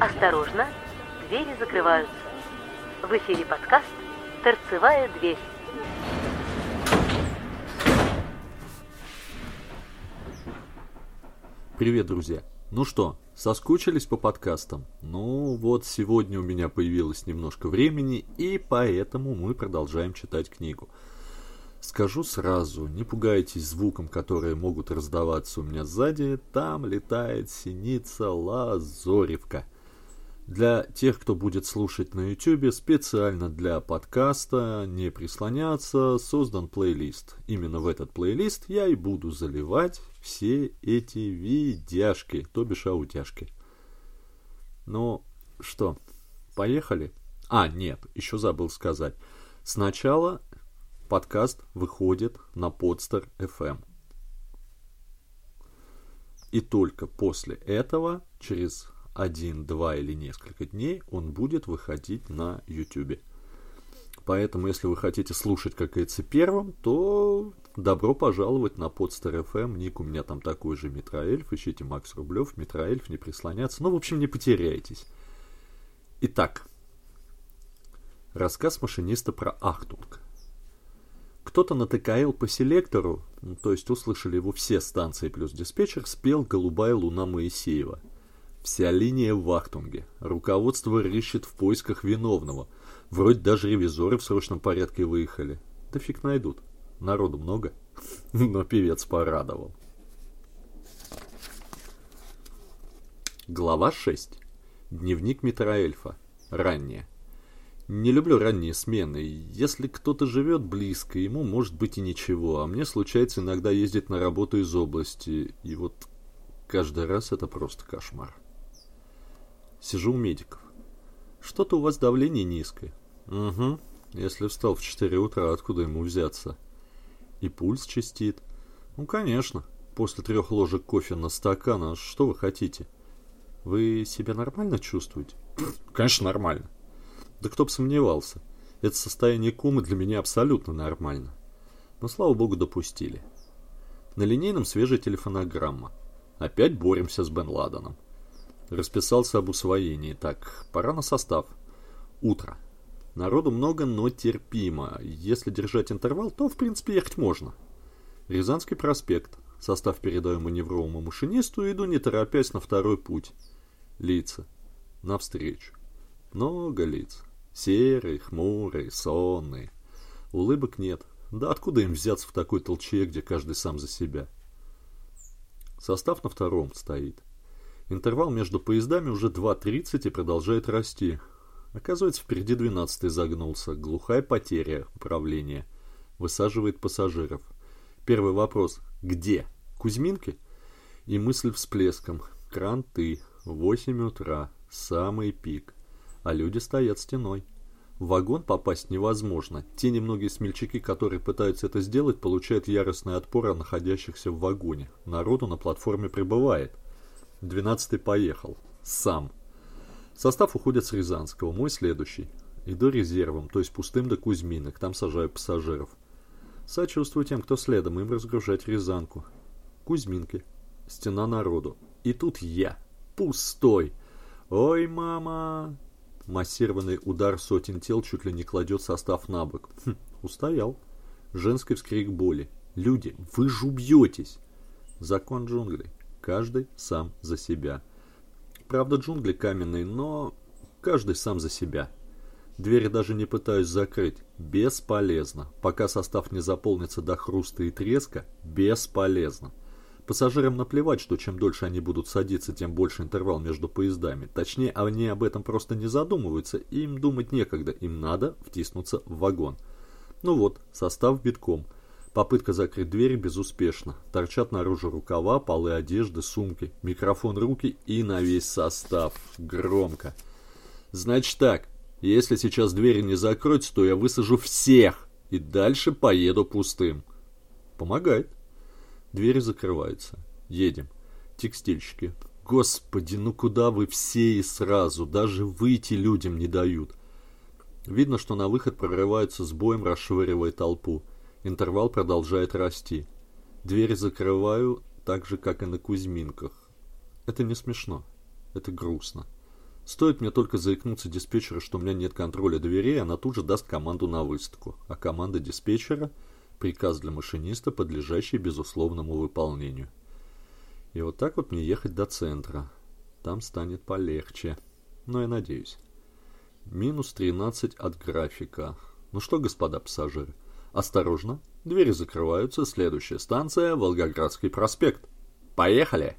Осторожно, двери закрываются. В эфире подкаст «Торцевая дверь». Привет, друзья! Ну что, соскучились по подкастам? Ну вот сегодня у меня появилось немножко времени, и поэтому мы продолжаем читать книгу – Скажу сразу, не пугайтесь звуком, которые могут раздаваться у меня сзади, там летает синица Лазоревка. Для тех, кто будет слушать на YouTube, специально для подкаста «Не прислоняться» создан плейлист. Именно в этот плейлист я и буду заливать все эти видяшки, то бишь аудяшки. Ну, что, поехали? А, нет, еще забыл сказать. Сначала подкаст выходит на Podster FM. И только после этого, через один, два или несколько дней, он будет выходить на YouTube. Поэтому, если вы хотите слушать, как говорится, первым, то добро пожаловать на Podster FM. Ник у меня там такой же Метроэльф. Ищите Макс Рублев, Метроэльф, не прислоняться. Ну, в общем, не потеряйтесь. Итак, рассказ машиниста про Ахтунг. Кто-то на ТКЛ по селектору, ну, то есть услышали его все станции плюс диспетчер, спел «Голубая луна Моисеева». Вся линия в Ахтунге. Руководство рыщет в поисках виновного. Вроде даже ревизоры в срочном порядке выехали. Да фиг найдут. Народу много. Но певец порадовал. Глава 6. Дневник Митроэльфа. Раннее. Не люблю ранние смены. Если кто-то живет близко, ему может быть и ничего. А мне случается иногда ездить на работу из области. И вот каждый раз это просто кошмар. Сижу у медиков. Что-то у вас давление низкое. Угу. Если встал в 4 утра, откуда ему взяться? И пульс чистит. Ну, конечно. После трех ложек кофе на стакан, а что вы хотите? Вы себя нормально чувствуете? Конечно, нормально. Да кто бы сомневался. Это состояние комы для меня абсолютно нормально. Но, слава богу, допустили. На линейном свежая телефонограмма. Опять боремся с Бен Ладеном. Расписался об усвоении. Так, пора на состав. Утро. Народу много, но терпимо. Если держать интервал, то, в принципе, ехать можно. Рязанский проспект. Состав передаю маневровому машинисту, иду не торопясь на второй путь. Лица. Навстречу. Много лиц. Серый, хмурый, сонный. Улыбок нет. Да откуда им взяться в такой толчье, где каждый сам за себя? Состав на втором стоит. Интервал между поездами уже 2.30 и продолжает расти. Оказывается, впереди 12 загнулся. Глухая потеря управления. Высаживает пассажиров. Первый вопрос. Где? Кузьминки? И мысль всплеском. Кранты. 8 утра. Самый пик а люди стоят стеной. В вагон попасть невозможно. Те немногие смельчаки, которые пытаются это сделать, получают яростный отпор от находящихся в вагоне. Народу на платформе прибывает. Двенадцатый поехал. Сам. Состав уходит с Рязанского. Мой следующий. Иду резервом, то есть пустым до Кузьминок. Там сажаю пассажиров. Сочувствую тем, кто следом, им разгружать Рязанку. Кузьминки. Стена народу. И тут я. Пустой. Ой, мама. Массированный удар сотен тел чуть ли не кладет состав на бок. Хм, устоял. Женский вскрик боли. Люди, вы же убьетесь! Закон джунглей. Каждый сам за себя. Правда, джунгли каменные, но каждый сам за себя. Двери даже не пытаюсь закрыть. Бесполезно. Пока состав не заполнится до хруста и треска, бесполезно. Пассажирам наплевать, что чем дольше они будут садиться, тем больше интервал между поездами. Точнее, они об этом просто не задумываются, им думать некогда, им надо втиснуться в вагон. Ну вот, состав битком. Попытка закрыть двери безуспешна. Торчат наружу рукава, полы одежды, сумки, микрофон руки и на весь состав. Громко. Значит так, если сейчас двери не закроются, то я высажу всех и дальше поеду пустым. Помогает. Двери закрываются. Едем. Текстильщики. Господи, ну куда вы все и сразу? Даже выйти людям не дают. Видно, что на выход прорываются с боем, расшвыривая толпу. Интервал продолжает расти. Двери закрываю так же, как и на Кузьминках. Это не смешно. Это грустно. Стоит мне только заикнуться диспетчера, что у меня нет контроля дверей, она тут же даст команду на высадку. А команда диспетчера – приказ для машиниста, подлежащий безусловному выполнению. И вот так вот мне ехать до центра. Там станет полегче. Но я надеюсь. Минус 13 от графика. Ну что, господа пассажиры, осторожно, двери закрываются, следующая станция – Волгоградский проспект. Поехали!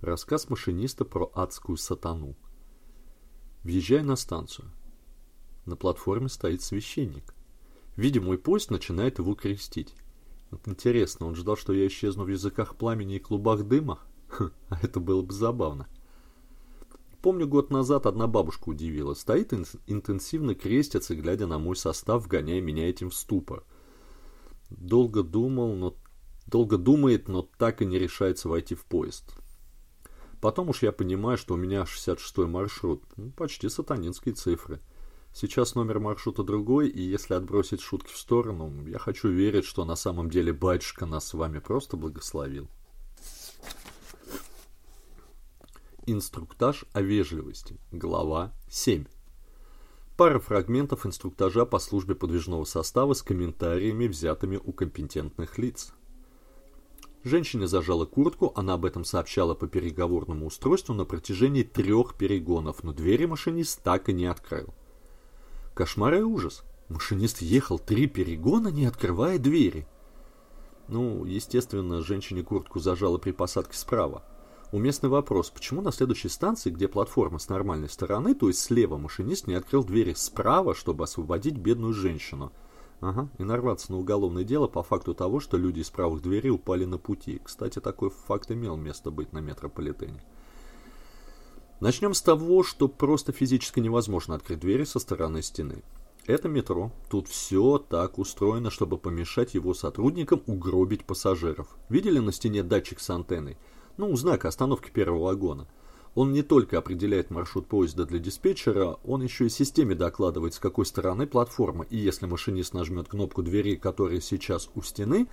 Рассказ машиниста про адскую сатану. Въезжая на станцию. На платформе стоит священник. Видя мой поезд, начинает его крестить. Вот интересно, он ждал, что я исчезну в языках пламени и клубах дыма? Хм, а это было бы забавно. Помню, год назад одна бабушка удивила. Стоит интенсивно крестится, глядя на мой состав, вгоняя меня этим в ступор. Долго думал, но долго думает, но так и не решается войти в поезд. Потом уж я понимаю, что у меня 66-й маршрут. Ну, почти сатанинские цифры. Сейчас номер маршрута другой, и если отбросить шутки в сторону, я хочу верить, что на самом деле батюшка нас с вами просто благословил. Инструктаж о вежливости. Глава 7. Пара фрагментов инструктажа по службе подвижного состава с комментариями, взятыми у компетентных лиц. Женщине зажала куртку, она об этом сообщала по переговорному устройству на протяжении трех перегонов, но двери машинист так и не открыл. Кошмар и ужас. Машинист ехал три перегона, не открывая двери. Ну, естественно, женщине куртку зажала при посадке справа. Уместный вопрос, почему на следующей станции, где платформа с нормальной стороны, то есть слева, машинист не открыл двери справа, чтобы освободить бедную женщину? Ага, и нарваться на уголовное дело по факту того, что люди из правых дверей упали на пути. Кстати, такой факт имел место быть на метрополитене. Начнем с того, что просто физически невозможно открыть двери со стороны стены. Это метро. Тут все так устроено, чтобы помешать его сотрудникам угробить пассажиров. Видели на стене датчик с антенной? Ну, знак остановки первого вагона. Он не только определяет маршрут поезда для диспетчера, он еще и системе докладывает, с какой стороны платформа, и если машинист нажмет кнопку двери, которая сейчас у стены,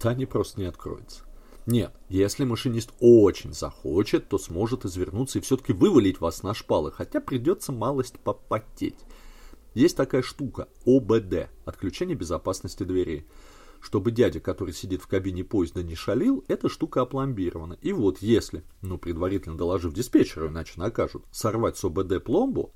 та не просто не откроется. Нет, если машинист очень захочет, то сможет извернуться и все-таки вывалить вас на шпалы, хотя придется малость попотеть. Есть такая штука, ОБД, отключение безопасности дверей. Чтобы дядя, который сидит в кабине поезда, не шалил, эта штука опломбирована. И вот если, ну предварительно доложив диспетчеру, иначе накажут, сорвать с ОБД пломбу,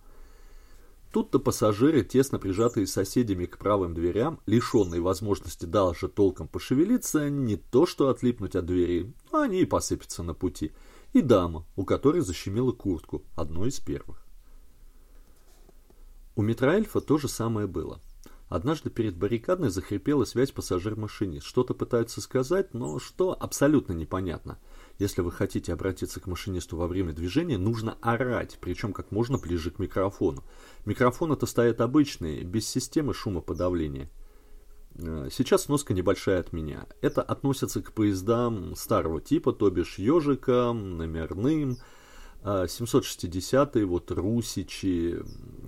Тут-то пассажиры, тесно прижатые соседями к правым дверям, лишенные возможности даже толком пошевелиться, не то что отлипнуть от двери, они и посыпятся на пути. И дама, у которой защемила куртку, одной из первых. У Митроэльфа то же самое было. Однажды перед баррикадной захрипела связь пассажир-машинист. Что-то пытаются сказать, но что абсолютно непонятно. Если вы хотите обратиться к машинисту во время движения, нужно орать, причем как можно ближе к микрофону. Микрофон это стоит обычный, без системы шумоподавления. Э, сейчас носка небольшая от меня. Это относится к поездам старого типа, то бишь ежикам, номерным а, 760-е, вот Русичи,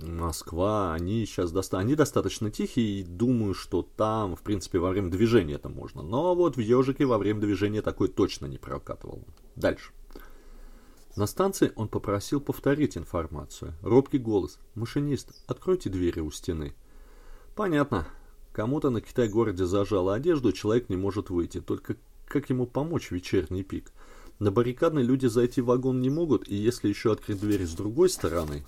Москва, они сейчас доста... они достаточно тихие, и думаю, что там, в принципе, во время движения это можно. Но вот в Ежике во время движения такой точно не прокатывал. Дальше. На станции он попросил повторить информацию. Робкий голос. «Машинист, откройте двери у стены». «Понятно. Кому-то на Китай-городе зажало одежду, человек не может выйти. Только как ему помочь в вечерний пик?» На баррикадной люди зайти в вагон не могут, и если еще открыть двери с другой стороны...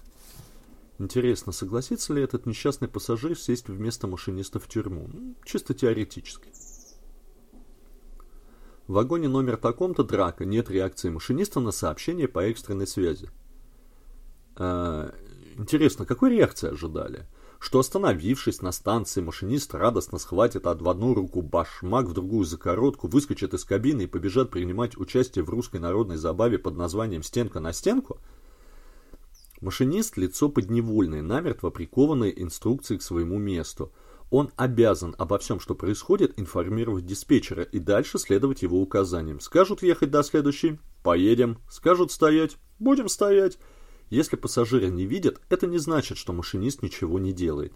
Интересно, согласится ли этот несчастный пассажир сесть вместо машиниста в тюрьму? Чисто теоретически. В вагоне номер таком-то драка, нет реакции машиниста на сообщение по экстренной связи. Э, интересно, какой реакции ожидали? Что остановившись на станции, машинист радостно схватит от в одну руку башмак, в другую закоротку, выскочит из кабины и побежит принимать участие в русской народной забаве под названием «Стенка на стенку»? Машинист – лицо подневольное, намертво прикованное инструкцией к своему месту. Он обязан обо всем, что происходит, информировать диспетчера и дальше следовать его указаниям. Скажут ехать до следующей – поедем. Скажут стоять – будем стоять. Если пассажиры не видят, это не значит, что машинист ничего не делает.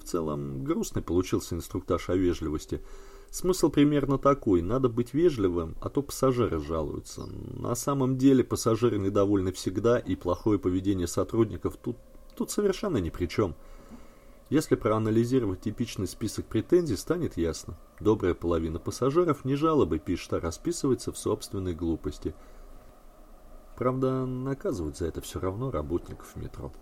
В целом, грустный получился инструктаж о вежливости. Смысл примерно такой. Надо быть вежливым, а то пассажиры жалуются. На самом деле пассажиры недовольны всегда, и плохое поведение сотрудников тут, тут совершенно ни при чем. Если проанализировать типичный список претензий, станет ясно. Добрая половина пассажиров не жалобы пишет, а расписывается в собственной глупости. Правда, наказывают за это все равно работников метро.